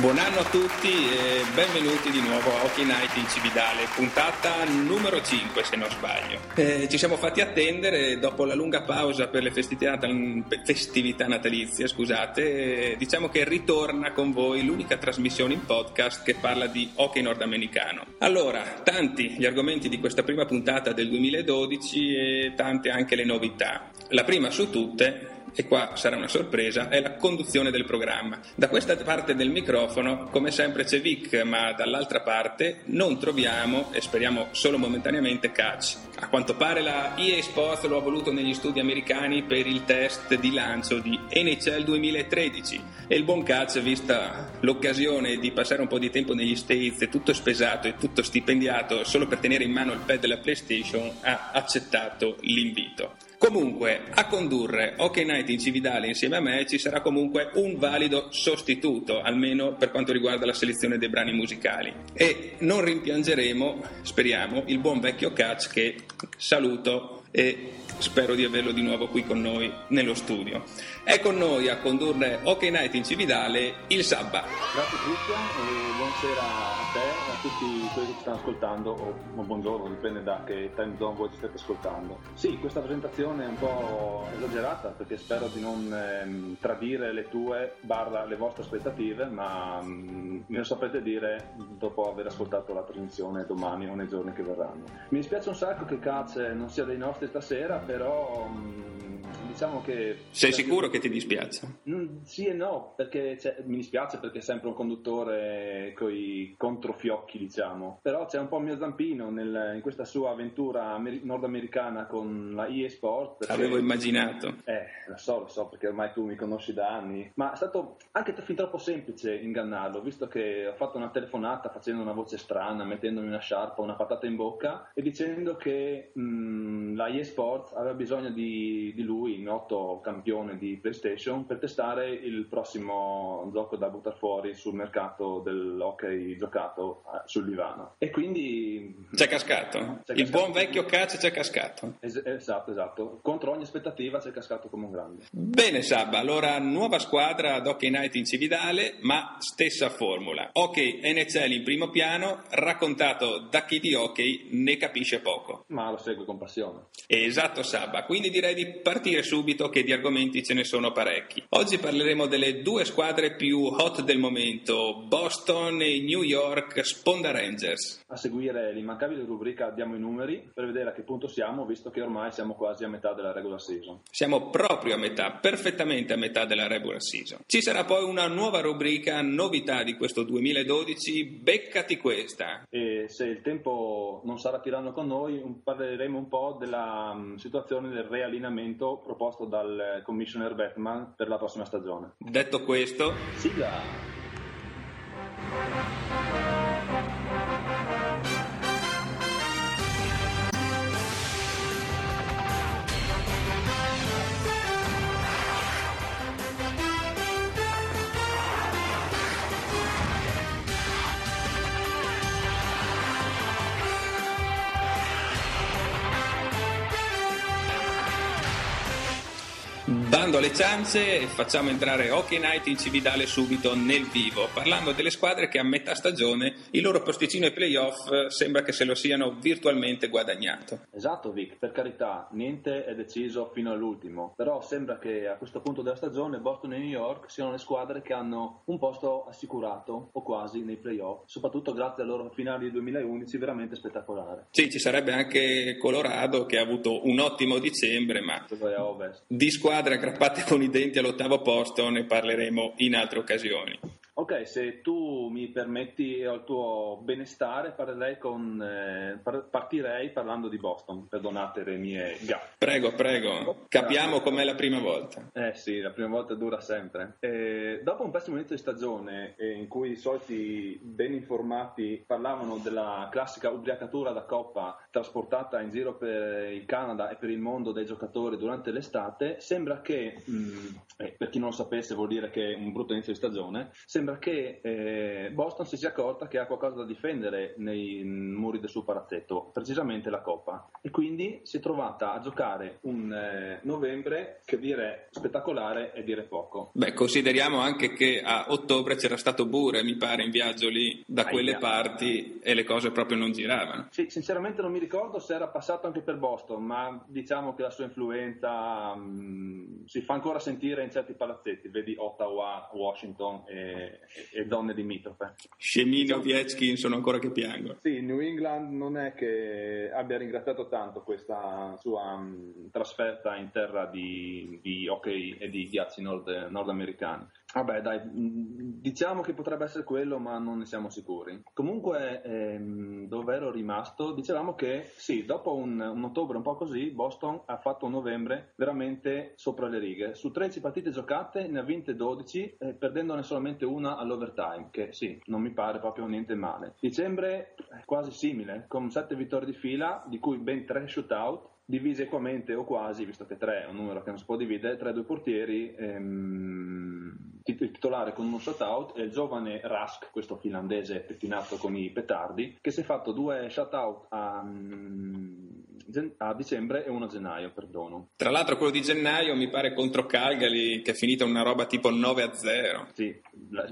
Buon anno a tutti e benvenuti di nuovo a Hockey Night in Cividale, puntata numero 5 se non sbaglio. Eh, ci siamo fatti attendere dopo la lunga pausa per le festività, natalizie, scusate, diciamo che ritorna con voi l'unica trasmissione in podcast che parla di hockey nordamericano. Allora, tanti gli argomenti di questa prima puntata del 2012 e tante anche le novità. La prima su tutte e qua sarà una sorpresa, è la conduzione del programma. Da questa parte del microfono, come sempre c'è Vic, ma dall'altra parte non troviamo, e speriamo solo momentaneamente, Catch. A quanto pare la EA Sports lo ha voluto negli studi americani per il test di lancio di NHL 2013 e il buon Catch, vista l'occasione di passare un po' di tempo negli States, tutto spesato e tutto stipendiato solo per tenere in mano il pad della PlayStation, ha accettato l'invito. Comunque, a condurre Hockey Night in Cividale insieme a me ci sarà comunque un valido sostituto, almeno per quanto riguarda la selezione dei brani musicali. E non rimpiangeremo, speriamo, il buon vecchio Catch che saluto e spero di averlo di nuovo qui con noi nello studio. È con noi a condurre Hockey Night in Cividale il Sabba. Grazie Cristian e buonasera a te e a tutti quelli che ci stanno ascoltando, o buongiorno, dipende da che time zone voi ci state ascoltando. Sì, questa presentazione è un po' esagerata perché spero di non ehm, tradire le tue, barra le vostre aspettative, ma mm, me lo saprete dire dopo aver ascoltato la trasmissione domani o nei giorni che verranno. Mi dispiace un sacco che Caz non sia dei nostri stasera, però... Mm, diciamo che... Sei sicuro che ti dispiace? Mm, sì e no, perché mi dispiace perché è sempre un conduttore con i controfiocchi, diciamo. Però c'è un po' il mio zampino nel, in questa sua avventura amer- nordamericana con la EA Sport. Perché... Avevo immaginato. Eh, lo so, lo so, perché ormai tu mi conosci da anni. Ma è stato anche fin troppo semplice ingannarlo, visto che ho fatto una telefonata facendo una voce strana, mettendomi una sciarpa, una patata in bocca e dicendo che mh, mm, la EA Sports aveva bisogno di, di lui noto campione di PlayStation, per testare il prossimo gioco da buttare fuori sul mercato dell'hockey giocato eh, sul divano. E quindi... C'è cascato. C'è il cascato. buon vecchio cazzo c'è cascato. Es- esatto, esatto. Contro ogni aspettativa c'è cascato come un grande. Bene Sabba, allora nuova squadra ad Hockey Night in Cividale, ma stessa formula. Hockey NHL in primo piano, raccontato da chi di hockey ne capisce poco. Ma lo segue con passione. Esatto Sabba, quindi direi di partire subito che di argomenti ce ne sono parecchi. Oggi parleremo delle due squadre più hot del momento, Boston e New York Sponda Rangers. A seguire l'immancabile rubrica Diamo i numeri per vedere a che punto siamo, visto che ormai siamo quasi a metà della regular season. Siamo proprio a metà, perfettamente a metà della regular season. Ci sarà poi una nuova rubrica, novità di questo 2012, beccati questa. E se il tempo non sarà tiranno con noi, parleremo un po' della um, situazione del realinamento proposto proposto dal commissioner Batman per la prossima stagione. Detto questo, sigla! Bando alle ciance, facciamo entrare Hockey Night in Cividale subito nel vivo, parlando delle squadre che a metà stagione il loro posticino ai playoff sembra che se lo siano virtualmente guadagnato. Esatto Vic, per carità, niente è deciso fino all'ultimo, però sembra che a questo punto della stagione Boston e New York siano le squadre che hanno un posto assicurato o quasi nei playoff, soprattutto grazie al loro finale di 2011 veramente spettacolare. Sì, ci sarebbe anche Colorado che ha avuto un ottimo dicembre, ma di squadra aggrappate con i denti all'ottavo posto ne parleremo in altre occasioni. Ok, se tu mi permetti al tuo benestare, con, eh, partirei parlando di Boston. Perdonate le mie gaffe. Prego, prego. Capiamo com'è la prima volta. Eh sì, la prima volta dura sempre. Eh, dopo un pessimo inizio di stagione, eh, in cui i soliti ben informati parlavano della classica ubriacatura da coppa trasportata in giro per il Canada e per il mondo dai giocatori durante l'estate, sembra che, mh, mm, eh, per chi non lo sapesse vuol dire che è un brutto inizio di stagione, sembra perché eh, Boston si sia accorta che ha qualcosa da difendere nei muri del suo palazzetto, precisamente la Coppa, e quindi si è trovata a giocare un eh, novembre che dire spettacolare e dire poco. Beh, consideriamo anche che a ottobre c'era stato Bure, mi pare, in viaggio lì da Aia. quelle parti e le cose proprio non giravano. Sì, sinceramente non mi ricordo se era passato anche per Boston, ma diciamo che la sua influenza mh, mm, si fa ancora sentire in certi palazzetti, vedi Ottawa, Washington e, e, e donne di Mitrofe. Scemini diciamo... Ovechkin sono ancora che piangono. Sì, New England non è che abbia ringraziato tanto questa sua mm, trasferta in terra di, di hockey e di ghiacci nord, nordamericani. Vabbè, dai, diciamo che potrebbe essere quello, ma non ne siamo sicuri. Comunque, ehm, dove ero rimasto, dicevamo che sì, dopo un, un, ottobre un po' così, Boston ha fatto un novembre veramente sopra le righe. Su 13 partite giocate ne ha vinte 12, eh, perdendone solamente una all'overtime, che sì, non mi pare proprio niente male. Dicembre è quasi simile, con 7 vittorie di fila, di cui ben 3 shootout, divise equamente o quasi, visto che 3 è un numero che non si può dividere, tra i due portieri. Ehm, il titolare con uno shutout è il giovane Rask, questo finlandese pettinato con i petardi, che si è fatto due shutout a, a dicembre e uno a gennaio, perdono. Tra l'altro quello di gennaio mi pare contro Calgary che è finita una roba tipo 9 a 0. Sì,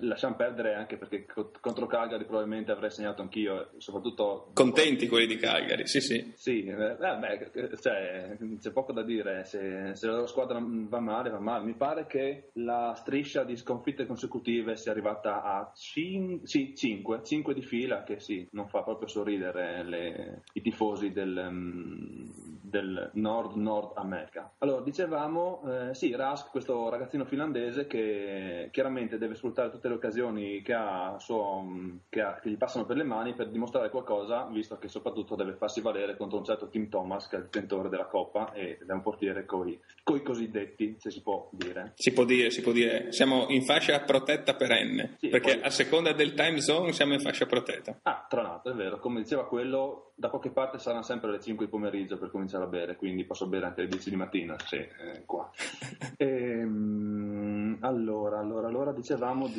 lasciamo perdere anche perché contro Calgary probabilmente avrei segnato anch'io, soprattutto... Contenti quelli di Calgary, sì sì. Sì, eh, beh, cioè, c'è poco da dire, se, se la squadra va male va male. Mi pare che la striscia di sconfitte consecutive sia arrivata a 5 sì, di fila, che sì, non fa proprio sorridere le, i tifosi del, um, del Nord-Nord America. Allora, dicevamo, eh, sì, Rask, questo ragazzino finlandese che chiaramente deve sfruttare tutte le occasioni che, ha, suo, che, ha, che, gli passano per le mani per dimostrare qualcosa, visto che soprattutto deve farsi valere contro un certo Tim Thomas, che è il detentore della Coppa ed è un portiere coi, coi cosiddetti, se si può dire. Si può dire, si può dire. Siamo in fascia protetta perenne, sì, perché poi... a seconda del time zone siamo in fascia protetta. Ah, tra l'altro, è vero, come diceva quello, da qualche parte saranno sempre le 5 di pomeriggio per cominciare a bere, quindi posso bere anche alle 10 di mattina, sì, eh, qua. ehm, allora, allora, allora, dicevamo di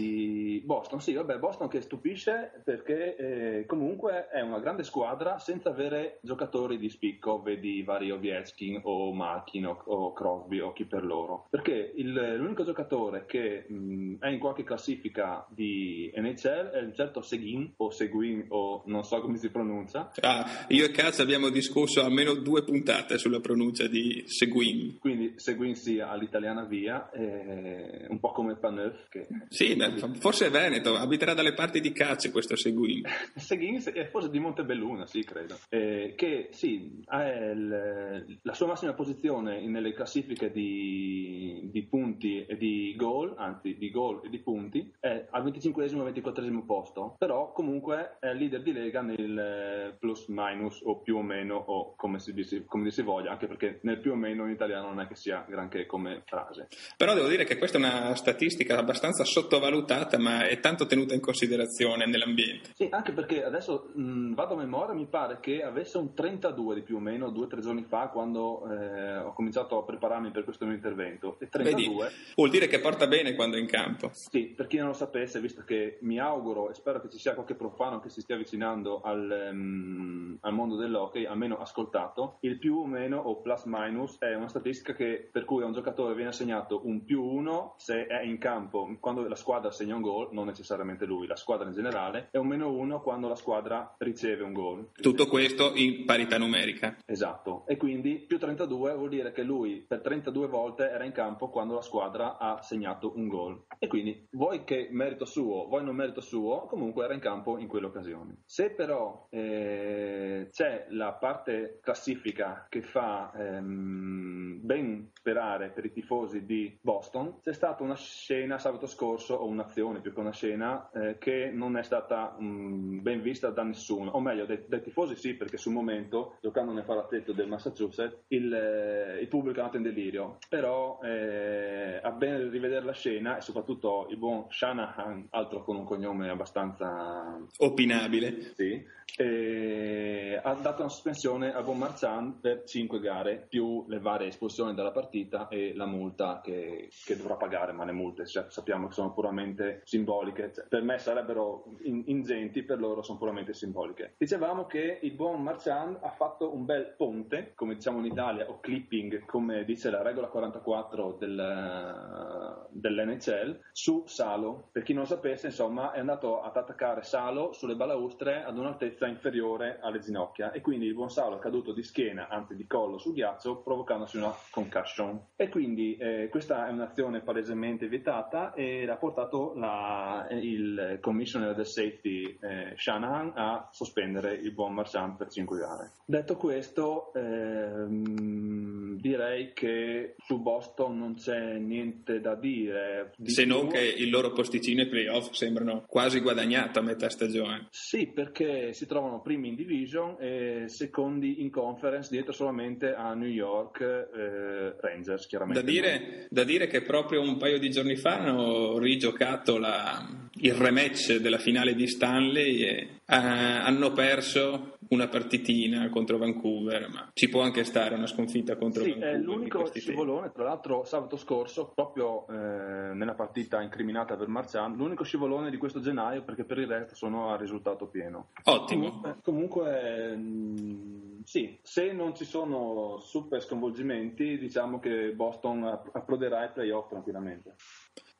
Boston, sì, vabbè, Boston che stupisce perché eh, comunque è una grande squadra senza avere giocatori di spicco, vedi vari Ovechkin o Malkin o, o Crosby o chi per loro, perché il, l'unico giocatore che mh, è in qualche classifica di NHL è un certo Seguin o Seguin o non so come si pronuncia. Ah, io e Cazzo abbiamo discusso almeno due puntate sulla pronuncia di Seguin. Quindi Seguin sia all'italiana via, eh, un po' come Paneuf. Che... Sì, forse è Veneto, abiterà dalle parti di Cazzo questo Seguin. Seguin è forse di Montebelluna, sì, credo. Eh, che sì, ha il, la sua massima posizione nelle classifiche di, di punti e di gol, anzi di gol e di punti, è al 25 e 24 posto, però comunque è leader di lega nel eh, plus minus o più o meno o come si, dice, come si voglia, anche perché nel più o meno in italiano non è che sia granché come frase. Però devo dire che questa è una statistica abbastanza sottovalutata, ma è tanto tenuta in considerazione nell'ambiente. Sì, anche perché adesso mh, vado a memoria, mi pare che avesse un 32 di più o meno due o tre giorni fa quando eh, ho cominciato a prepararmi per questo mio intervento. E 32 Vedi, vuol dire che porta bene quando è in campo. Sì, per chi non lo sapesse, visto che mi auguro e spero che ci sia qualche profano che si stia avvicinando al, um, al mondo dell'hockey, almeno ascoltato, il più o meno o plus minus è una statistica che, per cui a un giocatore viene assegnato un più uno se è in campo quando la squadra segna un gol, non necessariamente lui, la squadra in generale, e un meno uno quando la squadra riceve un gol. Tutto questo in parità numerica. Esatto, e quindi più 32 vuol dire che lui per 32 volte era in campo quando la squadra ha segnato un gol. E quindi vuoi che merito suo, vuoi non merito suo, comunque era in campo in quelle occasioni. Se però eh, c'è la parte classifica che fa ehm, ben sperare per i tifosi di Boston, c'è stata una scena sabato scorso, o un'azione più che una scena, eh, che non è stata mh, ben vista da nessuno, o meglio dai, dai, tifosi sì, perché sul momento, giocando nel palazzetto del Massachusetts, il, eh, il pubblico è andato in delirio, però eh, a ben rivedere la scena e soprattutto il buon Shanahan, altro con un cognome abbastanza opinabile, sì, ha dato una sospensione a Bon Marchand per 5 gare più le varie espulsioni dalla partita e la multa che, che dovrà pagare pagare, ma le multe cioè, sappiamo che sono puramente simboliche. Cioè, per me sarebbero in- ingenti, per loro sono puramente simboliche. Dicevamo che il buon Marchand ha fatto un bel ponte, come diciamo in Italia, o clipping, come dice la regola 44 del, dell'NCL, su Salo. Per chi non sapesse, insomma, è andato ad attaccare Salo sulle balaustre ad un'altezza inferiore alle ginocchia e quindi il buon Salo è caduto di schiena, anzi di collo sul ghiaccio, provocandosi una concussion. E quindi eh, questa è un'azione palesemente vietata e l'ha portato la, il commissioner del safety eh, Shanahan a sospendere il buon Marchand per 5 gare. Detto questo, ehm, direi che su Boston non c'è niente da dire. Di Se non che il loro posticino ai playoff sembrano quasi guadagnato a metà stagione. Sì, perché si trovano primi in division e secondi in conference, dietro solamente a New York eh, Rangers, chiaramente. Da dire, da dire, che proprio un paio di giorni fa hanno rigiocato la, il rematch della finale di Stanley e eh, hanno perso una partitina contro Vancouver, ma ci può anche stare una sconfitta contro sì, Vancouver. È l'unico scivolone, tra l'altro sabato scorso, proprio eh, nella partita incriminata per Marcian, l'unico scivolone di questo gennaio perché per il resto sono a risultato pieno. Ottimo. Comunque, comunque mh, mm, sì, se non ci sono super sconvolgimenti, diciamo che Boston approderà ai playoff tranquillamente.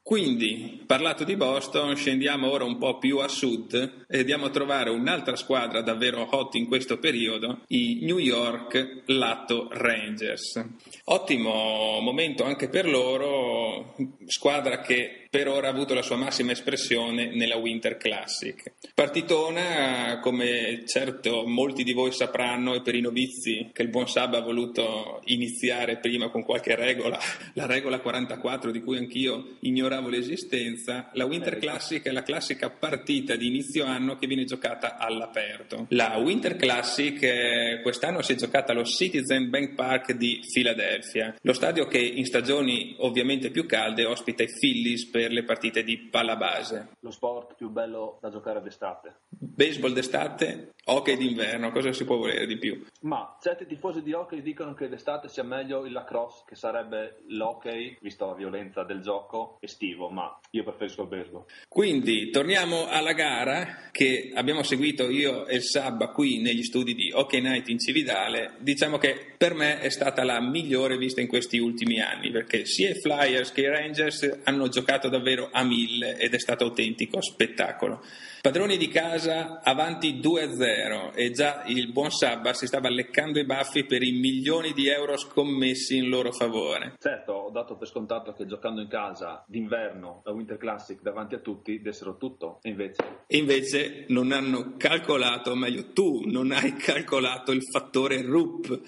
Quindi, parlato di Boston, scendiamo ora un po' più a sud e andiamo a trovare un'altra squadra davvero hot in questo periodo, i New York Lato Rangers. Ottimo momento anche per loro, squadra che per ora ha avuto la sua massima espressione nella Winter Classic. Partitona, come certo molti di voi sapranno e per i novizi che il buon Sab ha voluto iniziare prima con qualche regola, la regola 44 di cui anch'io ignoravo l'esistenza, la Winter eh, Classic è la classica partita di inizio anno che viene giocata all'aperto. La Winter Classic eh, quest'anno si è giocata allo Citizen Bank Park di Philadelphia, lo stadio che in stagioni ovviamente più calde ospita i Phillies per le partite di palabase. Lo sport più bello da giocare d'estate. Baseball d'estate, hockey d'inverno, cosa si può volere di più? Ma certi tifosi di hockey dicono che d'estate sia meglio il lacrosse, che sarebbe l'hockey, visto la violenza del gioco, estivo, ma io preferisco il baseball. Quindi torniamo alla gara che abbiamo seguito io e il Sabba qui negli studi di Hockey Night in Cividale. Diciamo che per me è stata la migliore vista in questi ultimi anni, perché sia i Flyers che i Rangers hanno giocato davvero a mille ed è stato autentico spettacolo. Padroni di casa avanti 2-0 e già il buon Sabba si stava leccando i baffi per i milioni di euro scommessi in loro favore. Certo, ho dato per scontato che giocando in casa d'inverno la Winter Classic davanti a tutti dessero tutto, e invece... E invece non hanno calcolato, o meglio tu non hai calcolato il fattore RUP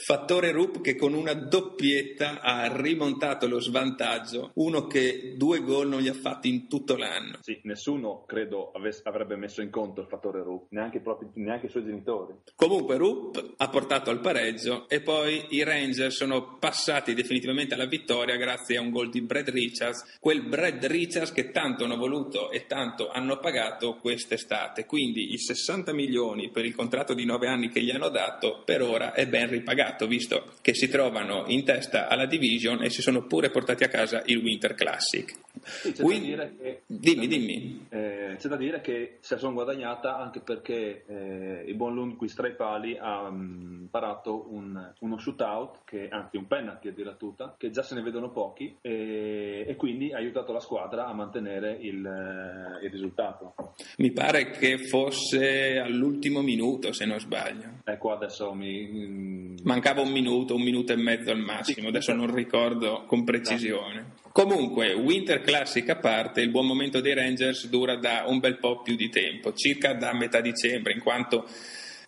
Fattore Rupp che con una doppietta ha rimontato lo svantaggio, uno che due gol non gli ha fatti in tutto l'anno. Sì, nessuno credo avesse, avrebbe messo in conto il fattore Rupp, neanche, propri, neanche i suoi genitori. Comunque Rupp ha portato al pareggio e poi i Rangers sono passati definitivamente alla vittoria grazie a un gol di Brad Richards, quel Brad Richards che tanto hanno voluto e tanto hanno pagato quest'estate. Quindi i 60 milioni per il contratto di 9 anni che gli hanno dato per ora è ben ripagato pagato, visto che si trovano in testa alla division e si sono pure portati a casa il Winter Classic. Sì, che, dimmi, dimmi. Eh, c'è da dire che se la sono guadagnata anche perché eh, il buon Lundqvist tra i pali ha um, parato un, uno shootout, che, anzi un penalty a dire tutta, che già se ne vedono pochi e, e quindi ha aiutato la squadra a mantenere il, eh, il, risultato. Mi pare che fosse all'ultimo minuto se non sbaglio. Ecco adesso mi... Mm, Mancava un minuto, un minuto e mezzo al massimo, adesso non ricordo con precisione. Comunque, Winter Classic a parte, il buon momento dei Rangers dura da un bel po' più di tempo, circa da metà dicembre, in quanto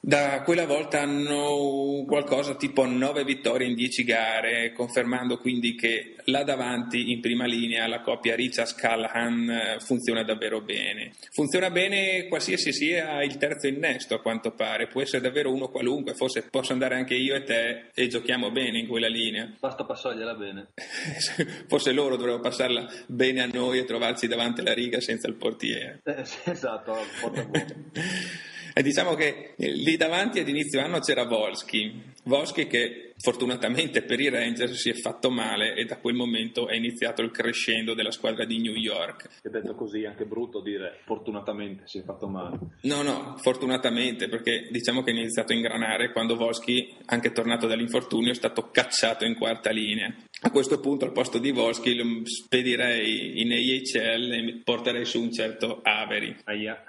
da quella volta hanno qualcosa tipo 9 vittorie in 10 gare, confermando quindi che là davanti in prima linea la coppia Richards-Callahan eh, funziona davvero bene. Funziona bene qualsiasi sia il terzo innesto a quanto pare, può essere davvero uno qualunque, forse posso andare anche io e te e giochiamo bene in quella linea. Basta passargliela bene. forse loro dovrebbero passarla bene a noi e trovarsi davanti alla riga senza il portiere. Eh, esatto, porta. E diciamo che eh, lì davanti ad inizio anno c'era Volsky, Volsky che fortunatamente per i Rangers si è fatto male e da quel momento è iniziato il crescendo della squadra di New York. E detto così è anche brutto dire fortunatamente si è fatto male. No, no, fortunatamente perché diciamo che è iniziato a ingranare quando Volsky, anche tornato dall'infortunio, è stato cacciato in quarta linea. A questo punto al posto di Volsky lo spedirei in AHL e porterei su un certo Avery. Aia.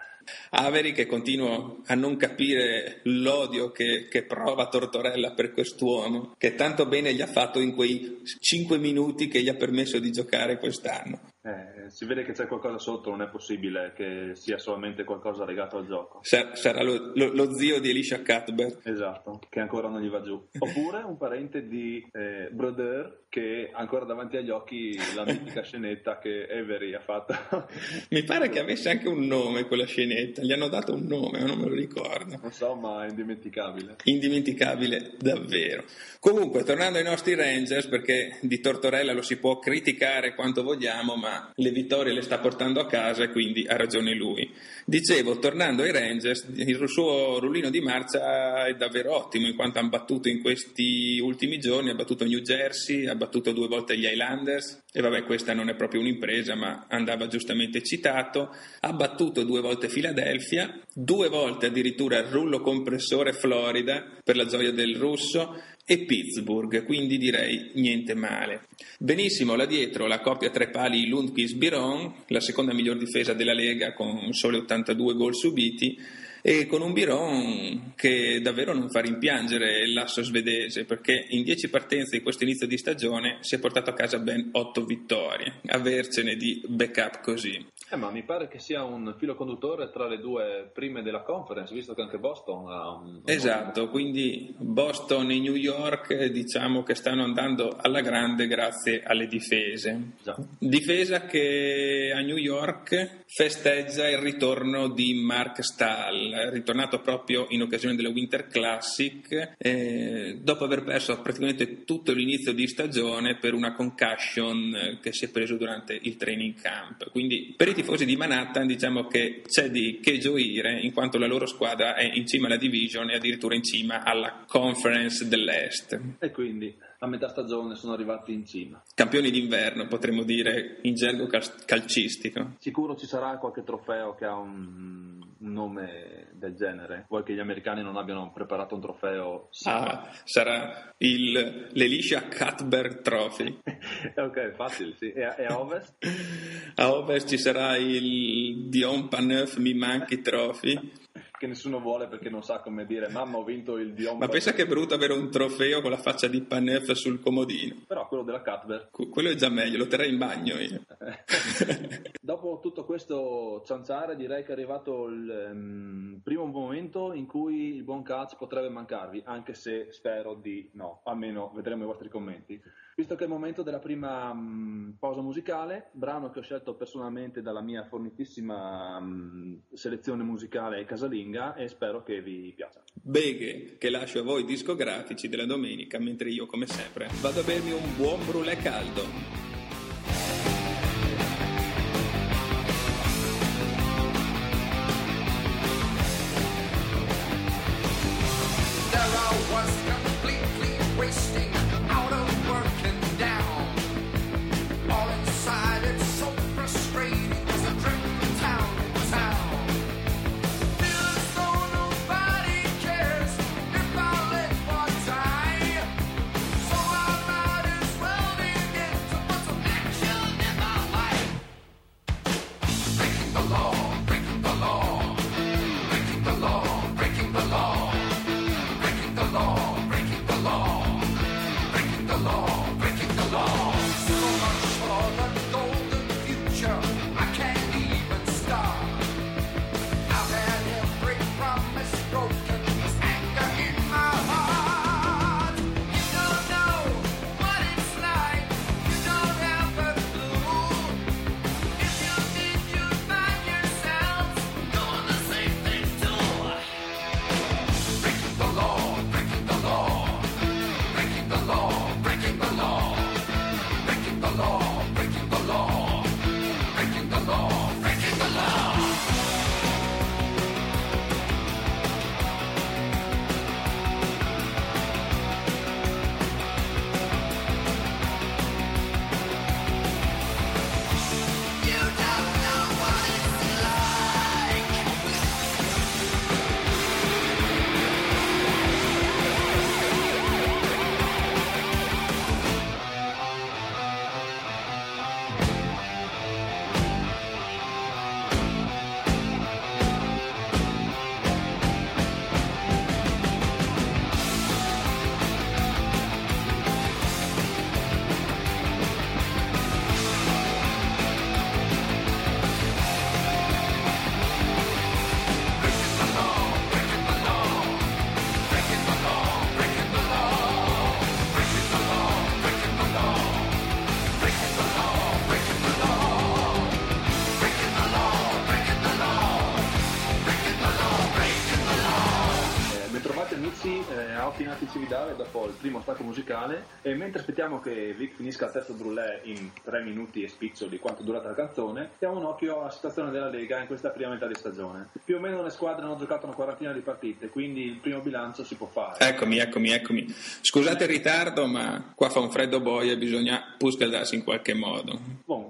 Averi che continuo a non capire l'odio che, che, prova Tortorella per quest'uomo, che tanto bene gli ha fatto in quei 5 minuti che gli ha permesso di giocare quest'anno. Eh, si vede che c'è qualcosa sotto, non è possibile che sia solamente qualcosa legato al gioco. Sar- sarà lo, lo, lo, zio di Elisha Cuthbert. Esatto, che ancora non gli va giù. Oppure un parente di eh, Brother che ha ancora davanti agli occhi la mitica scenetta che Avery ha fatto. Mi pare che avesse anche un nome quella scenetta, gli hanno dato un nome, ma non me lo ricordo. Non so, ma è indimenticabile. Indimenticabile davvero. Comunque, tornando ai nostri Rangers, perché di Tortorella lo si può criticare quanto vogliamo, ma le vittorie le sta portando a casa e quindi ha ragione lui. Dicevo, tornando ai Rangers, il suo rullino di marcia è davvero ottimo in quanto hanno battuto in questi ultimi giorni, ha battuto New Jersey, ha battuto due volte gli Highlanders e vabbè questa non è proprio un'impresa ma andava giustamente citato, ha battuto due volte Philadelphia, due volte addirittura il rullo compressore Florida per la gioia del russo e Pittsburgh, quindi direi niente male. Benissimo là dietro la coppia tre pali Lundqvist-Biron, la seconda miglior difesa della Lega con sole 82 gol subiti e con un Biron che davvero non fa rimpiangere l'asso svedese perché in 10 partenze di questo inizio di stagione si è portato a casa ben 8 vittorie, avercene di backup così. Eh, ma mi pare che sia un filo conduttore tra le due prime della conference, visto che anche Boston ha un... Esatto, quindi Boston e New York diciamo che stanno andando alla grande grazie alle difese. Già. Difesa che a New York festeggia il ritorno di Mark Stahl ritornato proprio in occasione della Winter Classic, eh, dopo aver perso praticamente tutto l'inizio di stagione per una concussion eh, che si è preso durante il training camp. Quindi per i tifosi di Manhattan diciamo che c'è di che gioire in quanto la loro squadra è in cima alla division e addirittura in cima alla conference dell'Est. E quindi a metà stagione sono arrivati in cima. Campioni d'inverno, potremmo dire in gergo calcistico. Sicuro ci sarà qualche trofeo che ha un, un nome del genere. Vuoi che gli americani non abbiano preparato un trofeo? Sì. Ah, sarà il, l'Elisha Cuthbert Trophy. ok, facile, sì. E a, e a, ovest? a ovest ci sarà il Dion Paneuf Mi Manchi Trophy che nessuno vuole perché non sa come dire mamma ho vinto il Dion ma pensa che è brutto avere un trofeo con la faccia di Panef sul comodino. Però quello della Cuthbert quello è già meglio lo terrei in bagno io. Dopo tutto questo cianciare direi che è arrivato il um, primo momento in cui il buon Katz potrebbe mancarvi anche se spero di no. Almeno vedremo i vostri commenti. Visto che è il momento della prima um, pausa musicale, brano che ho scelto personalmente dalla mia fornitissima um, selezione musicale casalinga e spero che vi piaccia. Beghe, che lascio a voi discografici della domenica, mentre io, come sempre, vado a bermi un buon brulè caldo. Mentre aspettiamo che Vic finisca il terzo brulè in tre minuti e spiccioli quanto durata la canzone, diamo un occhio alla situazione della Lega in questa prima metà di stagione. Più o meno le squadre hanno giocato una quarantina di partite, quindi il primo bilancio si può fare. Eccomi, eccomi, eccomi. Scusate il ritardo, ma qua fa un freddo boia e bisogna pur scaldarsi in qualche modo. Allora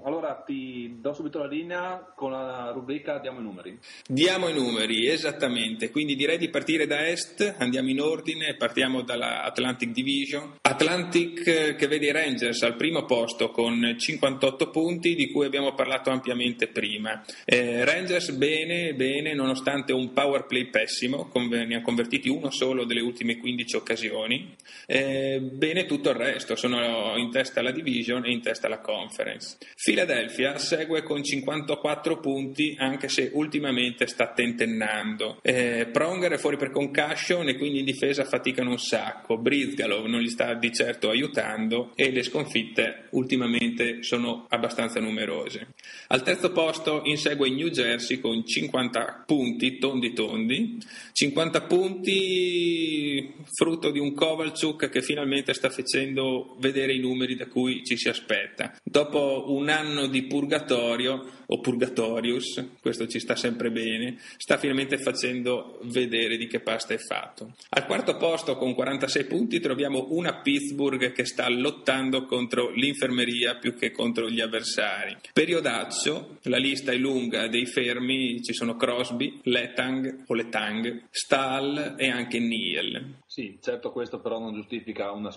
ti do subito la linea con la rubrica Diamo i numeri. Diamo i numeri, esattamente. Quindi direi di partire da est, andiamo in ordine, partiamo dalla Atlantic Division. Atlantic eh, che vede i Rangers al primo posto con 58 punti, di cui abbiamo parlato ampiamente prima. Eh, Rangers bene, bene, nonostante un power play pessimo, ne ha convertiti uno solo delle ultime 15 occasioni. Eh, bene tutto il resto, sono in testa alla Division e in testa alla Conference. Philadelphia segue con 54 punti, anche se ultimamente sta tentennando. Eh, Pronger è fuori per concussion e quindi in difesa faticano un sacco. Brizgalov non gli sta di certo aiutando e le sconfitte ultimamente sono abbastanza numerose. Al terzo posto insegue New Jersey con 50 punti tondi tondi, 50 punti frutto di un Kovalchuk che finalmente sta facendo vedere i numeri da cui ci si aspetta. Dopo un anno di purgatorio o Purgatorius, questo ci sta sempre bene, sta finalmente facendo vedere di che pasta è fatto. Al quarto posto con 46 punti troviamo una Pittsburgh che sta lottando contro l'infermeria più che contro gli avversari. Periodaccio, la lista è lunga dei fermi, ci sono Crosby, Letang o Letang, Stahl e anche Neal. Sì, certo questo però non giustifica una,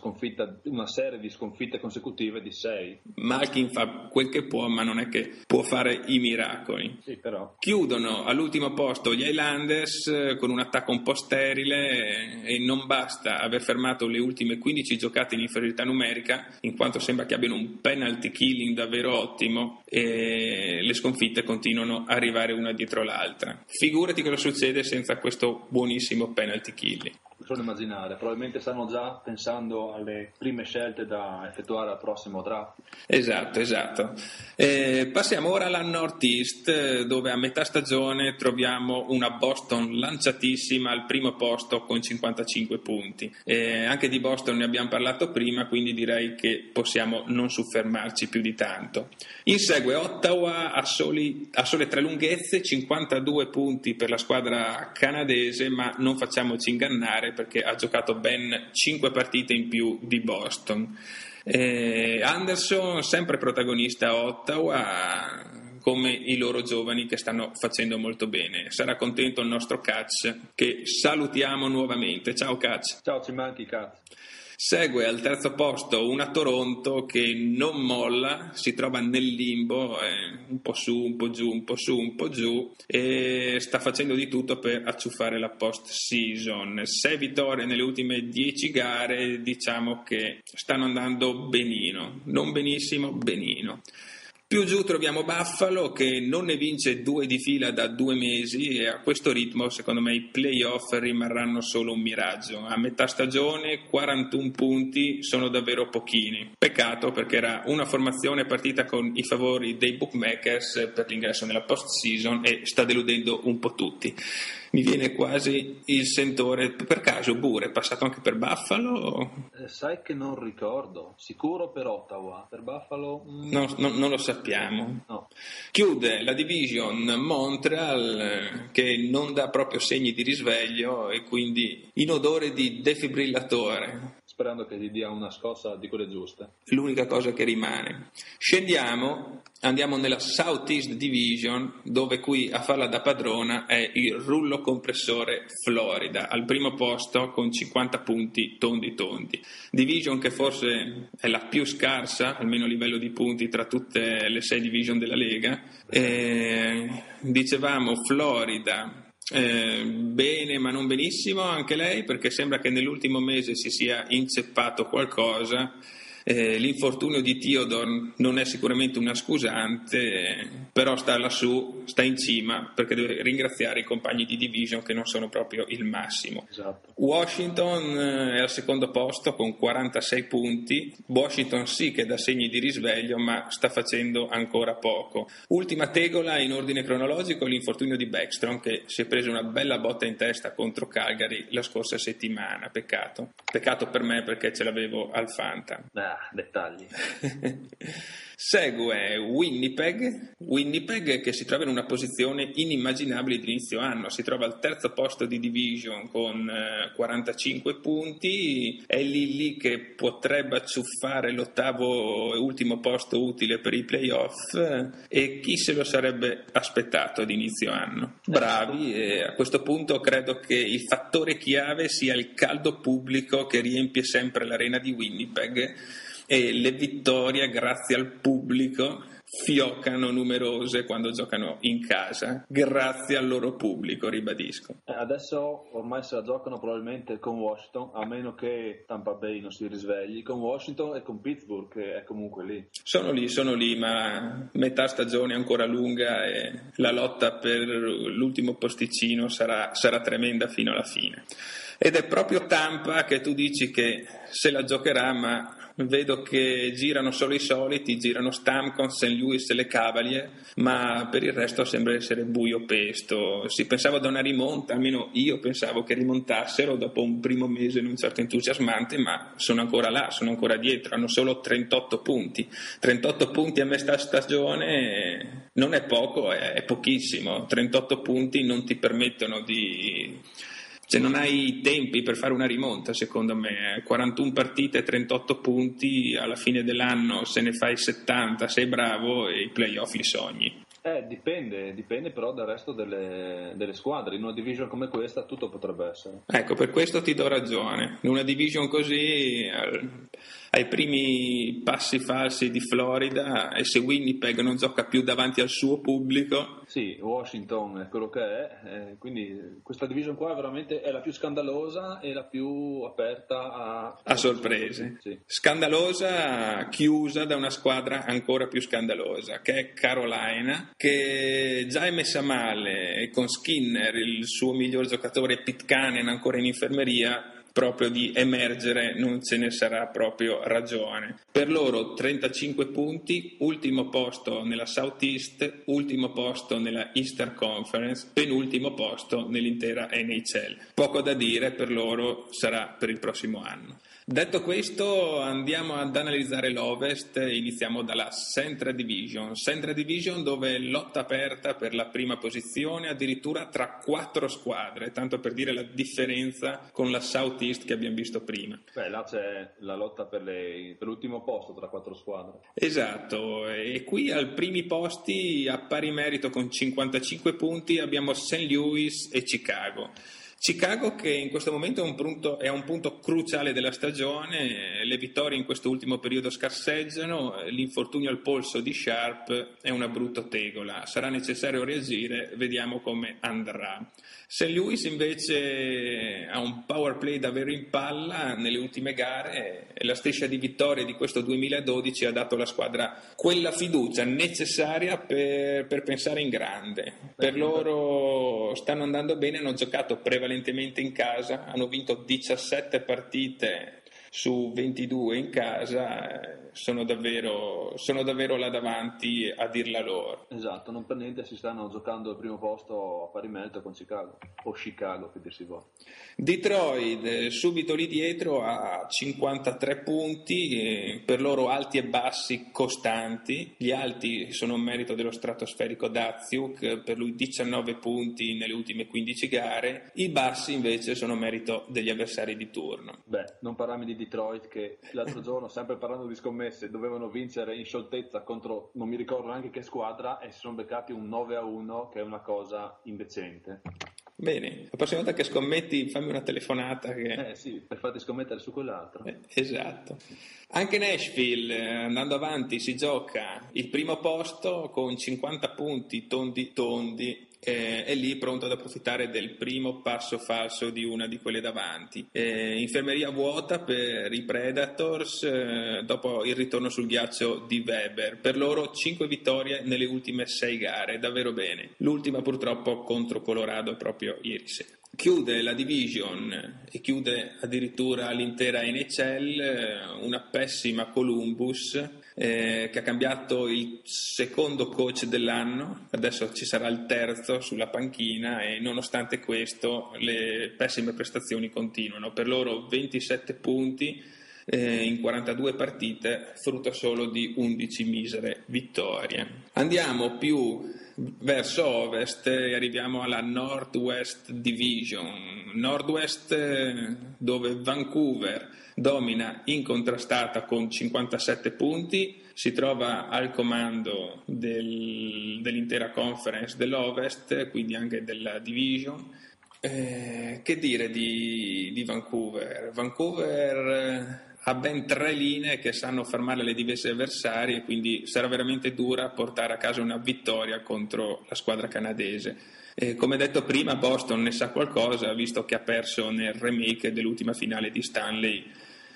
una serie di sconfitte consecutive di 6. Malkin fa quel che può, ma non è che può fare i miracoli. Sì. Chiudono all'ultimo posto gli Highlanders eh, con un attacco un po' sterile e non basta aver fermato le ultime 15 giocate in inferiorità numerica, in quanto sembra che abbiano un penalty killing davvero ottimo e le sconfitte continuano a arrivare una dietro l'altra. Figurati cosa succede senza questo buonissimo penalty killing solo immaginare, probabilmente stanno già pensando alle prime scelte da effettuare al prossimo draft. Esatto, esatto. Eh, passiamo ora alla Northeast, dove a metà stagione troviamo una Boston lanciatissima al primo posto con 55 punti. Eh, anche di Boston ne abbiamo parlato prima, quindi direi che possiamo non soffermarci più di tanto. Insegue Ottawa a, soli, a sole tre lunghezze, 52 punti per la squadra canadese, ma non facciamoci ingannare perché ha giocato ben 5 partite in più di Boston. Eh, Anderson, sempre protagonista a Ottawa, come i loro giovani che stanno facendo molto bene. Sarà contento il nostro Catch, che salutiamo nuovamente. Ciao Catch. Ciao, ci manchi Catch. Segue al terzo posto una Toronto che non molla, si trova nel limbo, eh, un po' su, un po' giù, un po' su, un po' giù e sta facendo di tutto per acciuffare la post season. Sei vittorie nelle ultime dieci gare, diciamo che stanno andando benino, non benissimo, benino. Più giù troviamo Buffalo che non ne vince due di fila da due mesi e a questo ritmo secondo me i playoff rimarranno solo un miraggio. A metà stagione 41 punti sono davvero pochini. Peccato perché era una formazione partita con i favori dei bookmakers per l'ingresso nella post season e sta deludendo un po' tutti mi viene quasi il sentore. Per caso Bure è passato anche per Buffalo? Eh, sai che non ricordo. Sicuro per Ottawa, per Buffalo? Mm. No, no, non lo sappiamo. No. Chiude la division Montreal che non dà proprio segni di risveglio e quindi in odore di defibrillatore sperando che gli dia una scossa di quelle giuste. L'unica cosa che rimane. Scendiamo, andiamo nella Southeast Division, dove qui a farla da padrona è il rullo compressore Florida, al primo posto con 50 punti tondi tondi. Division che forse è la più scarsa, almeno a livello di punti, tra tutte le sei division della Lega. E, dicevamo Florida eh, bene ma non benissimo anche lei perché sembra che nell'ultimo mese si sia inceppato qualcosa Eh, l'infortunio di Theodore non è sicuramente una scusante, però sta lassù, sta in cima perché deve ringraziare i compagni di division che non sono proprio il massimo. Esatto. Washington eh, è al secondo posto con 46 punti. Washington sì che dà segni di risveglio, ma sta facendo ancora poco. Ultima tegola in ordine cronologico, l'infortunio di Backstrom che si è preso una bella botta in testa contro Calgary la scorsa settimana. Peccato. Peccato per me perché ce l'avevo al Fanta. Dettagli. Segue Winnipeg, Winnipeg che si trova in una posizione inimmaginabile di inizio anno, si trova al terzo posto di division con eh, 45 punti, è lì lì che potrebbe acciuffare l'ottavo e ultimo posto utile per i playoff. E chi se lo sarebbe aspettato ad inizio anno? Bravi e a questo punto credo che il fattore chiave sia il caldo pubblico che riempie sempre l'arena di Winnipeg e le vittorie grazie al pubblico fioccano numerose quando giocano in casa, grazie al loro pubblico, ribadisco. Adesso ormai se la giocano probabilmente con Washington, a meno che Tampa Bay non si risvegli, con Washington e con Pittsburgh che è comunque lì. Sono lì, sono lì, ma metà stagione è ancora lunga e la lotta per l'ultimo posticino sarà, sarà tremenda fino alla fine. Ed è proprio Tampa che tu dici che se la giocherà, ma vedo che girano solo i soliti, girano Stamkon, St. Louis e le Cavalier, ma per il resto sembra essere buio pesto. Si pensava da una rimonta, almeno io pensavo che rimontassero dopo un primo mese non certo entusiasmante, ma sono ancora là, sono ancora dietro, hanno solo 38 punti. 38 punti a metà stagione non è poco, è pochissimo. 38 punti non ti permettono di cioè non hai i tempi per fare una rimonta, secondo me. 41 partite, 38 punti, alla fine dell'anno se ne fai 70, sei bravo e i playoff li sogni. Eh, dipende, dipende però dal resto delle, delle, squadre. In una division come questa tutto potrebbe essere. Ecco, per questo ti do ragione. In una division così, al, ai primi passi falsi di Florida, e se Winnipeg non gioca più davanti al suo pubblico... Sì, Washington è quello che è, eh, quindi questa division qua veramente è la più scandalosa e la più aperta a... A sorprese. Sì. Scandalosa, chiusa da una squadra ancora più scandalosa, che è Carolina che già è messa male e con Skinner, il suo miglior giocatore Pitcanen ancora in infermeria, proprio di emergere non ce ne sarà proprio ragione. Per loro 35 punti, ultimo posto nella Southeast, ultimo posto nella Eastern Conference, penultimo posto nell'intera NHL. Poco da dire per loro sarà per il prossimo anno. Detto questo, andiamo ad analizzare l'Ovest. Iniziamo dalla Central Division. Central Division dove lotta aperta per la prima posizione, addirittura tra quattro squadre, tanto per dire la differenza con la Southeast che abbiamo visto prima. Beh, là c'è la lotta per, le, per l'ultimo posto tra quattro squadre. Esatto, e qui al primi posti a pari merito con 55 punti abbiamo St. Louis e Chicago. Chicago che in questo momento è un, punto, è un punto cruciale della stagione, le vittorie in questo ultimo periodo scarseggiano, l'infortunio al polso di Sharp è una brutta tegola, sarà necessario reagire, vediamo come andrà. St. Louis invece ha un power play davvero in palla nelle ultime gare e la striscia di vittorie di questo 2012 ha dato alla squadra quella fiducia necessaria per, per pensare in grande. Per loro stanno andando bene, hanno giocato prevalentemente in casa, hanno vinto 17 partite su 22 in casa eh, sono davvero, sono davvero là davanti a dirla loro. Esatto, non per niente si stanno giocando al primo posto a pari merito con Chicago, o Chicago che dir si vuole. Detroit eh, subito lì dietro a 53 punti, per loro alti e bassi costanti, gli alti sono merito dello stratosferico Daziuk, per lui 19 punti nelle ultime 15 gare, i bassi invece sono merito degli avversari di turno. Beh, non parlarmi di Detroit che l'altro giorno, sempre parlando di scommesse, dovevano vincere in scioltezza contro non mi ricordo neanche che squadra e si sono beccati un 9 a 1 che è una cosa indecente. Bene, la prossima volta che scommetti fammi una telefonata. Che... Eh sì, per farti scommettere su quell'altro. Eh, esatto. Anche Nashville, eh, andando avanti, si gioca il primo posto con 50 punti tondi tondi eh, è lì pronto ad approfittare del primo passo falso di una di quelle davanti. Eh, infermeria vuota per i Predators eh, dopo il ritorno sul ghiaccio di Weber. Per loro 5 vittorie nelle ultime 6 gare, davvero bene. L'ultima purtroppo contro Colorado proprio ieri sera chiude la division e chiude addirittura l'intera NHL, eh, una pessima Columbus eh, che ha cambiato il secondo coach dell'anno, adesso ci sarà il terzo sulla panchina e nonostante questo le pessime prestazioni continuano. Per loro 27 punti eh, in 42 partite, frutto solo di 11 misere vittorie. Andiamo più verso ovest e arriviamo alla Northwest Division. Nordwest eh, dove Vancouver domina incontrastata con 57 punti, si trova al comando del, dell'intera conference dell'Ovest, quindi anche della Division. Eh, che dire di, di Vancouver? Vancouver ha ben tre linee che sanno fermare le diverse avversarie, quindi sarà veramente dura portare a casa una vittoria contro la squadra canadese. E come detto prima, Boston ne sa qualcosa, visto che ha perso nel remake dell'ultima finale di Stanley,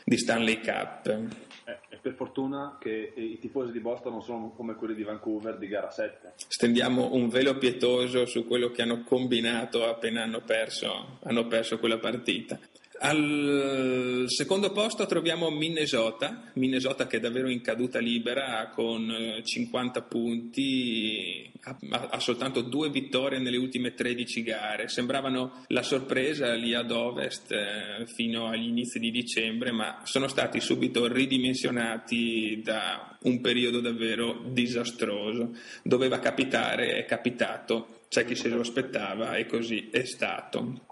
di Stanley Cup. Eh, e per fortuna che i tifosi di Boston non sono come quelli di Vancouver di gara 7. Stendiamo un velo pietoso su quello che hanno combinato appena hanno perso, hanno perso quella partita. Al secondo posto troviamo Minnesota, Minnesota che è davvero in caduta libera con 50 eh, punti, ha, ha, soltanto due vittorie nelle ultime 13 gare, sembravano la sorpresa lì ad ovest eh, fino agli inizi di dicembre, ma sono stati subito ridimensionati da un periodo davvero disastroso. Doveva capitare, è capitato, c'è chi se lo aspettava e così è stato.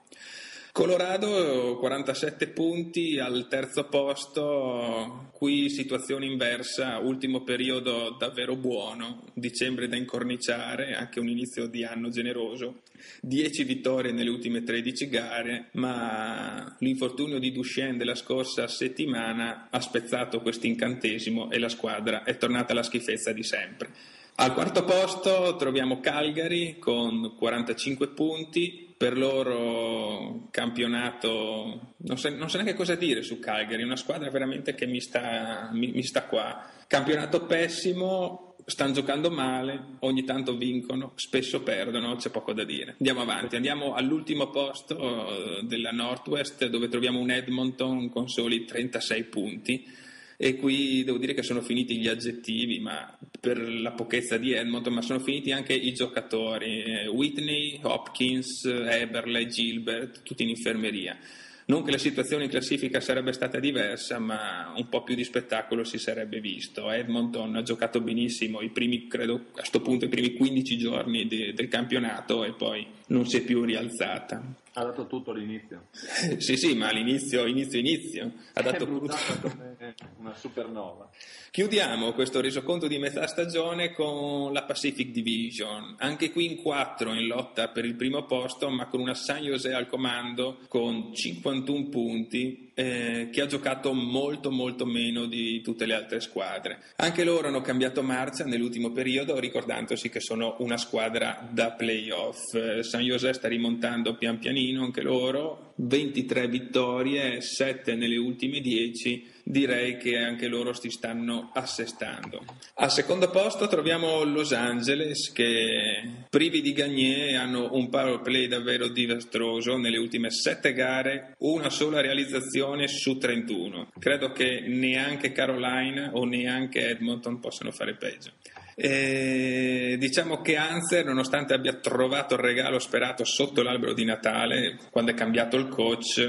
Colorado 47 punti al terzo posto, qui situazione inversa, ultimo periodo davvero buono, dicembre da incorniciare, anche un inizio di anno generoso, 10 vittorie nelle ultime 13 gare, ma l'infortunio di Duchenne della scorsa settimana ha spezzato questo incantesimo e la squadra è tornata alla schifezza di sempre. Al quarto posto troviamo Calgary con 45 punti, per loro campionato, non so, non so, neanche cosa dire su Calgary, una squadra veramente che mi sta, mi, mi sta qua. Campionato pessimo, stanno giocando male, ogni tanto vincono, spesso perdono, c'è poco da dire. Andiamo avanti, andiamo all'ultimo posto eh, della Northwest dove troviamo un Edmonton con soli 36 punti e qui devo dire che sono finiti gli aggettivi ma per la pochezza di Edmonton, ma sono finiti anche i giocatori, eh, Whitney, Hopkins, Eberle, Gilbert, tutti in infermeria. Non che la situazione in classifica sarebbe stata diversa, ma un po' più di spettacolo si sarebbe visto. Edmonton ha giocato benissimo primi, credo a questo punto, i primi 15 giorni de, del campionato e poi non si è più rialzata. Ha dato tutto all'inizio. sì, sì, ma all'inizio, inizio, inizio. Ha dato tutto. come una supernova. Chiudiamo questo resoconto di metà stagione con la Pacific Division. Anche qui in quattro in lotta per il primo posto, ma con una San Jose al comando con 51 punti eh, che ha giocato molto molto meno di tutte le altre squadre. Anche loro hanno cambiato marcia nell'ultimo periodo ricordandosi che sono una squadra da playoff. Eh, San Jose sta rimontando pian pianino anche loro, 23 vittorie, 7 nelle ultime 10 direi che anche loro si stanno assestando. Al secondo posto troviamo Los Angeles che privi di Gagné hanno un power play davvero disastroso nelle ultime sette gare, una sola realizzazione su 31. Credo che neanche Carolina o neanche Edmonton possano fare peggio. E diciamo che Anzer, nonostante abbia trovato il regalo sperato sotto l'albero di Natale, quando è cambiato il coach,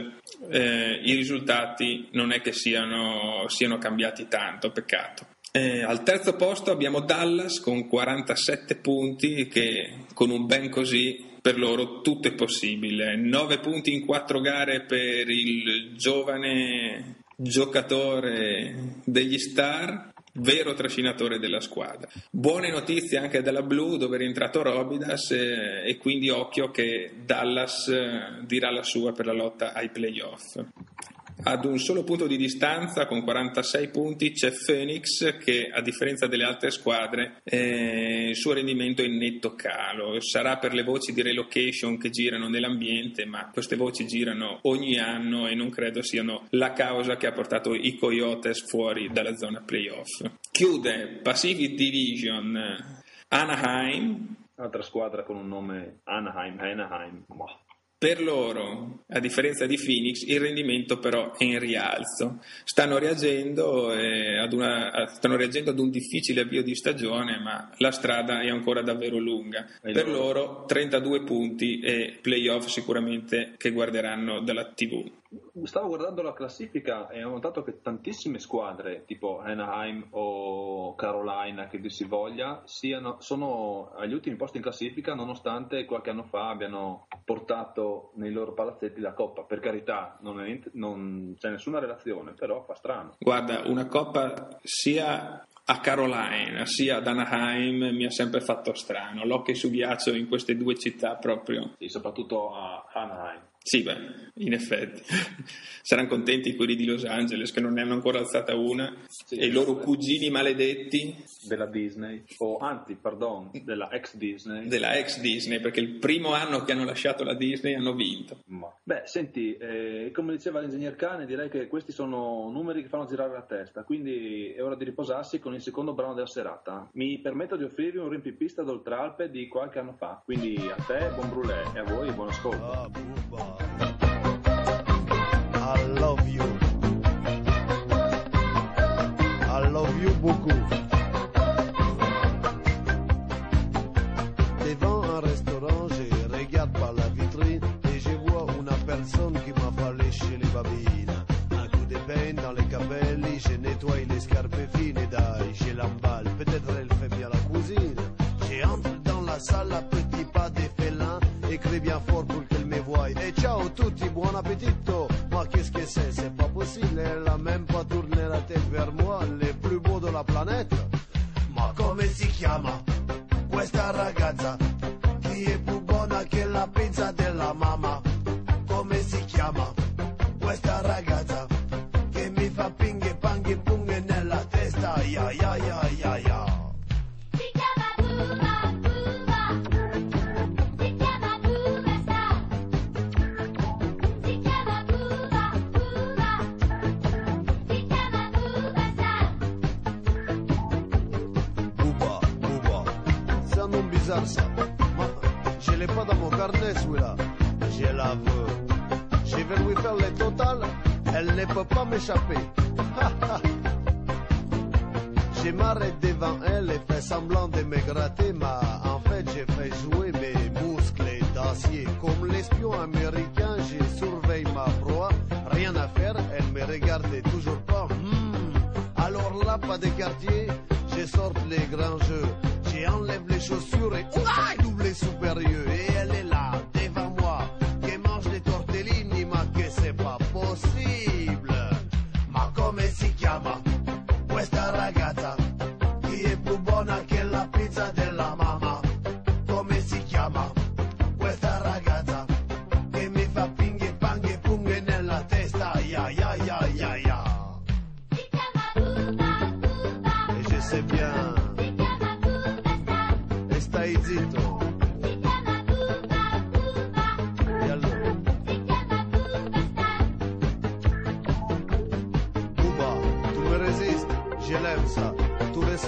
eh, i risultati non è che siano, siano cambiati tanto, peccato. Eh, al terzo posto abbiamo Dallas con 47 punti che con un ben così per loro tutto è possibile. 9 punti in 4 gare per il giovane giocatore degli Star vero trascinatore della squadra. Buone notizie anche dalla Blu dove è rientrato Robidas e, e quindi occhio che Dallas eh, dirà la sua per la lotta ai playoff. Ad un solo punto di distanza, con 46 punti, c'è Phoenix che, a differenza delle altre squadre, eh, il suo rendimento è in netto calo. Sarà per le voci di relocation che girano nell'ambiente, ma queste voci girano ogni anno e non credo siano la causa che ha portato i Coyotes fuori dalla zona playoff. Chiude Pacific Division Anaheim. Altra squadra con un nome Anaheim, Anaheim. Boh. Per loro, a differenza di Phoenix, il rendimento però è in rialzo. Stanno reagendo, eh, ad, una, stanno reagendo ad un difficile avvio di stagione, ma la strada è ancora davvero lunga. E per loro... loro 32 punti e playoff sicuramente che guarderanno dalla TV stavo guardando la classifica e ho notato che tantissime squadre, tipo Anaheim o Carolina, che dir si voglia, siano, sono agli ultimi posti in classifica nonostante qualche anno fa abbiano portato nei loro palazzetti la coppa. Per carità, non, è, non c'è nessuna relazione, però fa strano. Guarda, una coppa sia a Carolina sia ad Anaheim mi ha sempre fatto strano. L'occhio su ghiaccio in queste due città proprio. Sì, soprattutto a Anaheim. Sì, beh, in effetti. Saranno contenti quelli di Los Angeles che non ne hanno ancora alzata una sì, e i loro cugini maledetti della Disney, o anzi, pardon, della ex Disney. Della ex Disney, perché il primo anno che hanno lasciato la Disney hanno vinto. Ma. Beh, senti, eh, come diceva l'ingegner Cane, direi che questi sono numeri che fanno girare la testa, quindi è ora di riposarsi con il secondo brano della serata. Mi permetto di offrirvi un rimpipista d'Oltralpe di qualche anno fa, quindi a te buon brulè e a voi buon ascolto. Oh, I love you. I love you beaucoup. Devant un restaurant, je regarde par la vitrine et je vois une personne qui m'a fallu chez les babines. Un coup de peine dans les capelli, je nettoie les scarpe fines et d'ail, je l'emballe. Peut-être elle fait bien la cuisine. J'entre dans la salle à petit pas des félins, écrit bien fort pour voie. Et ciao tutti, buon appetito. Ma qu'est-ce que c'est C'est pas possible, elle a même pas tourné la tête vers moi, les plus beaux de la. Ma come si chiama questa ragazza? Chi è più buona che la pizza della mamma? Come si chiama questa ragazza? Che mi fa pinghe, panghe, punghe nella testa, ya ya ya. Celui-là. Je la veux. Je vais lui faire les totales. Elle ne peut pas m'échapper. Je m'arrête devant elle et fais semblant de me gratter, mais en fait j'ai fait jouer mes muscles d'acier. Comme l'espion américain, j'ai surveillé ma proie. Rien à faire, elle me regardait toujours pas. Hmm. Alors là, pas de quartier, je sors les grands jeux. J'enlève les chaussures et double supérieur.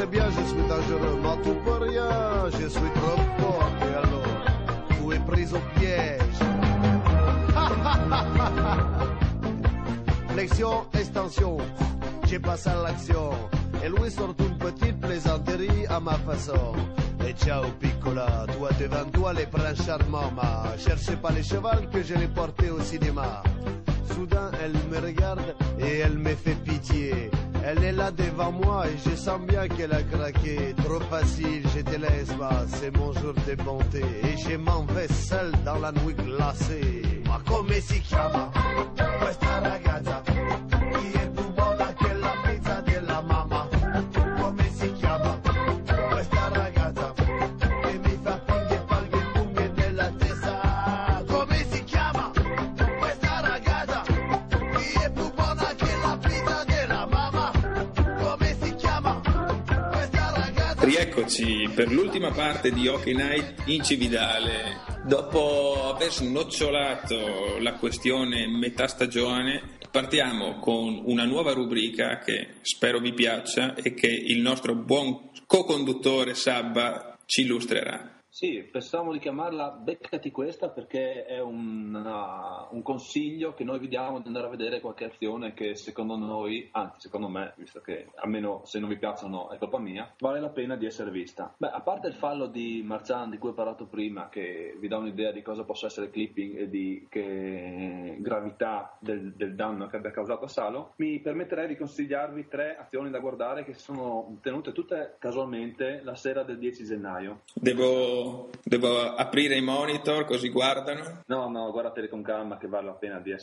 Sais bien, je suis dangereux, mais tu peux rien, je suis trop fort. Et alors, tu es pris au piège. Flexion, extension, j'ai passé à l'action. Et lui sort une petite plaisanterie à ma façon. Et ciao piccola, toi devant toi les princes charmants, ma cherchez pas les chevals que je l'ai porté au cinéma. Soudain, elle me regarde et elle me fait pitié. Elle est là devant moi et je sens bien qu'elle a craqué. Trop facile, je te laisse c'est mon jour de bonté. Et je m'en vais seul dans la nuit glacée. Eccoci per l'ultima parte di Hockey Night in Cividale. Dopo aver snocciolato la questione metà stagione, partiamo con una nuova rubrica che spero vi piaccia e che il nostro buon co-conduttore Sabba ci illustrerà. Sì, pensavamo di chiamarla Beccati questa perché è un, uh, un, consiglio che noi vi diamo di andare a vedere qualche azione che secondo noi, anzi secondo me, visto che almeno se non vi piacciono è colpa mia, vale la pena di essere vista. Beh, a parte il fallo di Marcian di cui ho parlato prima, che vi dà un'idea di cosa possa essere il clipping e di che gravità del, del danno che abbia causato a Salo, mi permetterei di consigliarvi tre azioni da guardare che sono tenute tutte casualmente la sera del 10 gennaio. Devo devo, aprire i monitor così guardano? No, no, guardatele con calma che vale la pena di,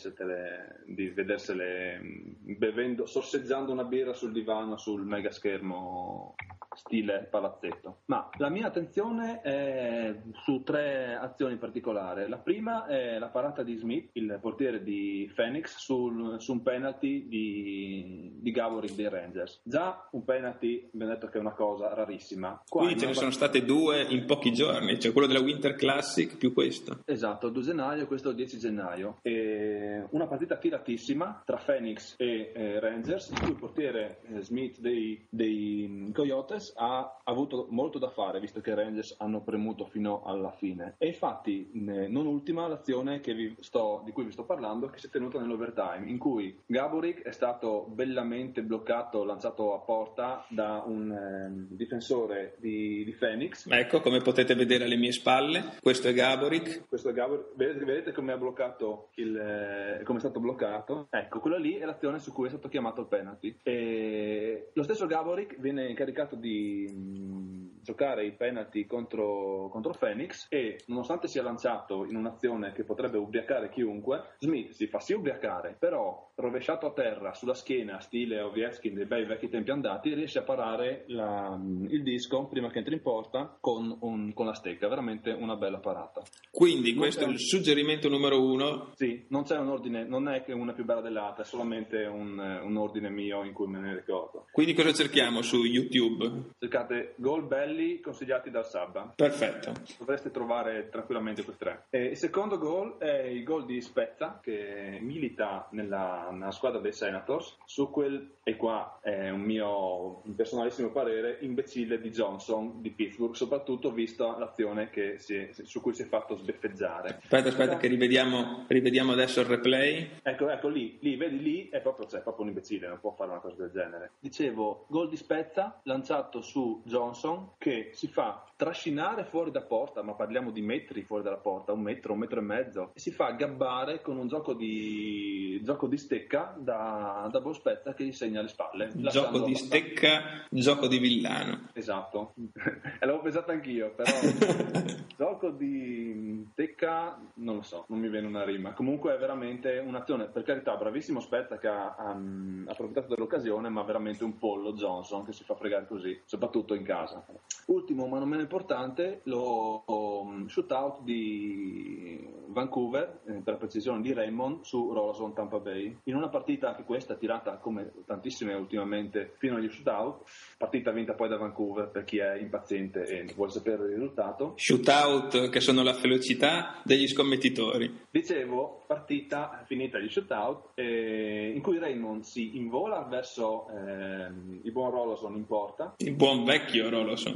di vedersele mm, bevendo, sorseggiando una birra sul divano sul mega schermo stile palazzetto. Ma la mia attenzione è su tre azioni in particolare. La prima è la parata di Smith, il portiere di Phoenix, sul, su un penalty di, di Gavory dei Rangers. Già un penalty, abbiamo detto che è una cosa rarissima. Qua Quindi ce ne sono state due in pochi giorni, cioè quello della Winter Classic più questo. Esatto, il 2 gennaio, questo il 10 gennaio. E una partita tiratissima tra Phoenix e eh, Rangers, in cui il portiere eh, Smith dei, dei Coyotes ha avuto molto da fare visto che i Rangers hanno premuto fino alla fine. E infatti non ultima l'azione sto, di cui vi sto parlando che si è tenuta nell'overtime in cui Gaborik è stato bellamente bloccato lanciato a porta da un eh, difensore di, di, Phoenix. Ecco come potete vedere alle mie spalle questo è Gaborik. Questo è Gaborik vedete, vedete come ha bloccato il, eh, come è stato bloccato? Ecco quella lì è l'azione su cui è stato chiamato il penalty. E lo stesso Gaborik viene incaricato di Um. Giocare i penalty contro, contro Phoenix e nonostante sia lanciato in un'azione che potrebbe ubriacare chiunque, Smith si fa sì ubriacare, però rovesciato a terra sulla schiena, stile Ovechkin dei bei vecchi tempi andati, riesce a parare la, il disco prima che entri in porta con, un, con, la stecca, veramente una bella parata. Quindi non questo è il suggerimento numero uno? Sì, non c'è un ordine, non è che una è più bella dell'altra, è solamente un, un ordine mio in cui me ne ricordo. Quindi cosa cerchiamo su YouTube? Cercate gol belli consigliati dal Sabba. Perfetto. Dovreste trovare tranquillamente questi tre. E il secondo gol è il gol di Spezza che milita nella, nella, squadra dei Senators su quel, e qua è un mio un personalissimo parere, imbecille di Johnson di Pittsburgh, soprattutto vista l'azione è, su cui si è fatto sbeffeggiare. Aspetta, aspetta, che rivediamo, rivediamo adesso il replay. Ecco, ecco lì, lì, vedi lì, è proprio, cioè, proprio un imbecille, non può fare una cosa del genere. Dicevo, gol di Spezza lanciato su Johnson che si fa trascinare fuori da porta, ma parliamo di metri fuori dalla porta, un metro, un metro e mezzo, e si fa gabbare con un gioco di, gioco di stecca da, da Bospezza che gli segna le spalle. Gioco di stecca, gioco di villano. Esatto, l'avevo pensato anch'io, però gioco di stecca non lo so, non mi viene una rima. Comunque è veramente un'azione, per carità, bravissimo Spezza che ha um, approfittato dell'occasione, ma veramente un pollo Johnson che si fa fregare così, soprattutto in casa. Ultimo, ma non meno importante, lo um, shootout di Vancouver, eh, per precisione di Raymond, su Rolason Tampa Bay. In una partita anche questa tirata come tantissime ultimamente fino agli shootout, partita vinta poi da Vancouver per chi è impaziente e vuole sapere il risultato. Shootout che sono la velocità degli scommettitori. Dicevo, partita finita gli shootout eh, in cui Raymond si invola verso eh, il buon Rolason in porta. Il buon vecchio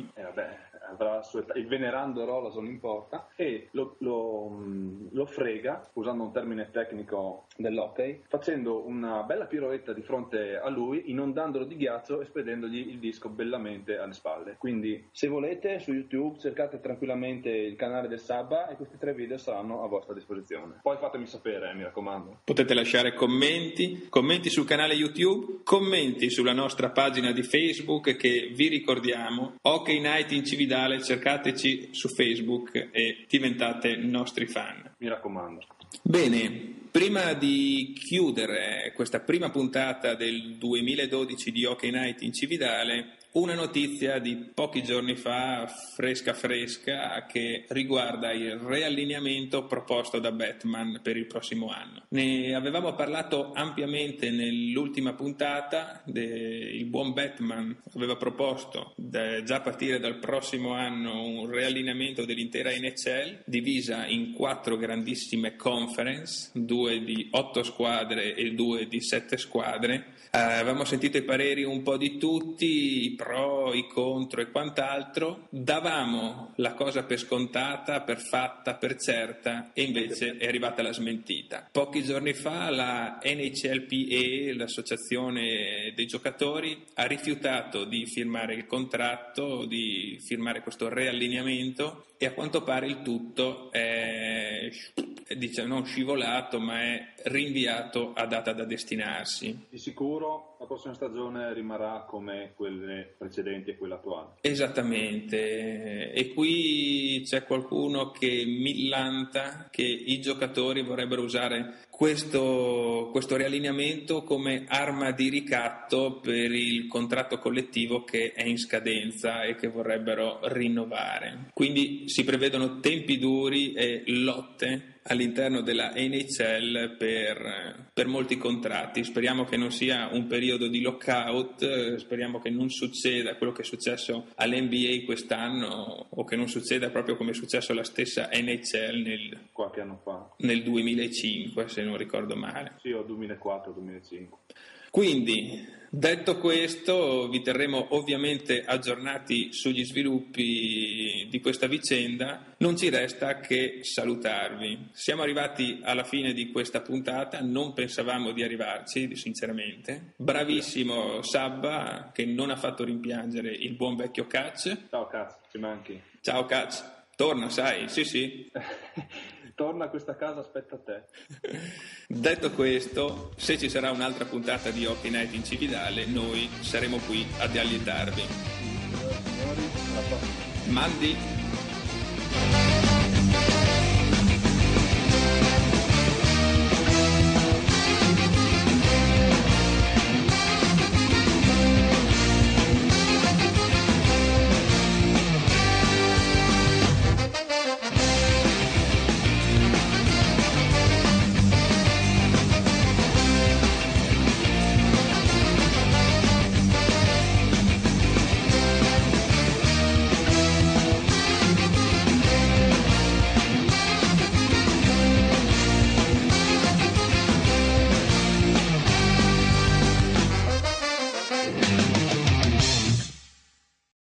Rolason. Eh, vabbè, avrà il venerando Rolason in porta e lo, lo, lo, frega, usando un termine tecnico dell'hockey, facendo una bella piroetta di fronte a lui, inondandolo di ghiaccio e spedendogli il disco bellamente alle spalle. Quindi, se volete, su YouTube cercate tranquillamente il canale del Sabba e questi tre video saranno a vostra disposizione. Poi fatemi sapere, eh, mi raccomando. Potete lasciare commenti, commenti sul canale YouTube, commenti sulla nostra pagina di Facebook che vi ricordiamo, Hockey Night in Cividale canale, cercateci su Facebook e diventate nostri fan. Mi raccomando. Bene, prima di chiudere questa prima puntata del 2012 di Hockey Night in Cividale, una notizia di pochi giorni fa, fresca fresca, che riguarda il riallineamento proposto da Batman per il prossimo anno. Ne avevamo parlato ampiamente nell'ultima puntata, il buon Batman aveva proposto già a partire dal prossimo anno un riallineamento dell'intera NHL divisa in quattro grandissime conference, due di otto squadre e due di sette squadre. Eh, avevamo sentito i pareri un po' di tutti, pro, i contro e quant'altro. Davamo la cosa per scontata, per fatta, per certa e invece è arrivata la smentita. Pochi giorni fa la NHLPE, l'associazione dei giocatori, ha rifiutato di firmare il contratto, di firmare questo reallineamento e a quanto pare il tutto è diciamo, non scivolato, ma è rinviato a data da destinarsi. Di sicuro la prossima stagione rimarrà come quelle precedenti e quella attuale. Esattamente, e qui c'è qualcuno che millanta che i giocatori vorrebbero usare questo, questo riallineamento come arma di ricatto per il contratto collettivo che è in scadenza e che vorrebbero rinnovare. Quindi si prevedono tempi duri e lotte all'interno della NHL per, per, molti contratti. Speriamo che non sia un periodo di lockout, speriamo che non succeda quello che è successo all'NBA quest'anno o che non succeda proprio come è successo alla stessa NHL nel, qualche anno fa. Nel 2005, se non ricordo male. Sì, o 2004-2005. Quindi, detto questo, vi terremo ovviamente aggiornati sugli sviluppi di questa vicenda. Non ci resta che salutarvi. Siamo arrivati alla fine di questa puntata, non pensavamo di arrivarci, sinceramente. Bravissimo Sabba, che non ha fatto rimpiangere il buon vecchio Catch. Ciao Catch, ci manchi. Ciao Catch. Torna, sai, sì, sì. Torna a questa casa, aspetta a te. Detto questo, se ci sarà un'altra puntata di Hockey Night in Cividale, noi saremo qui ad allietarvi. Mandi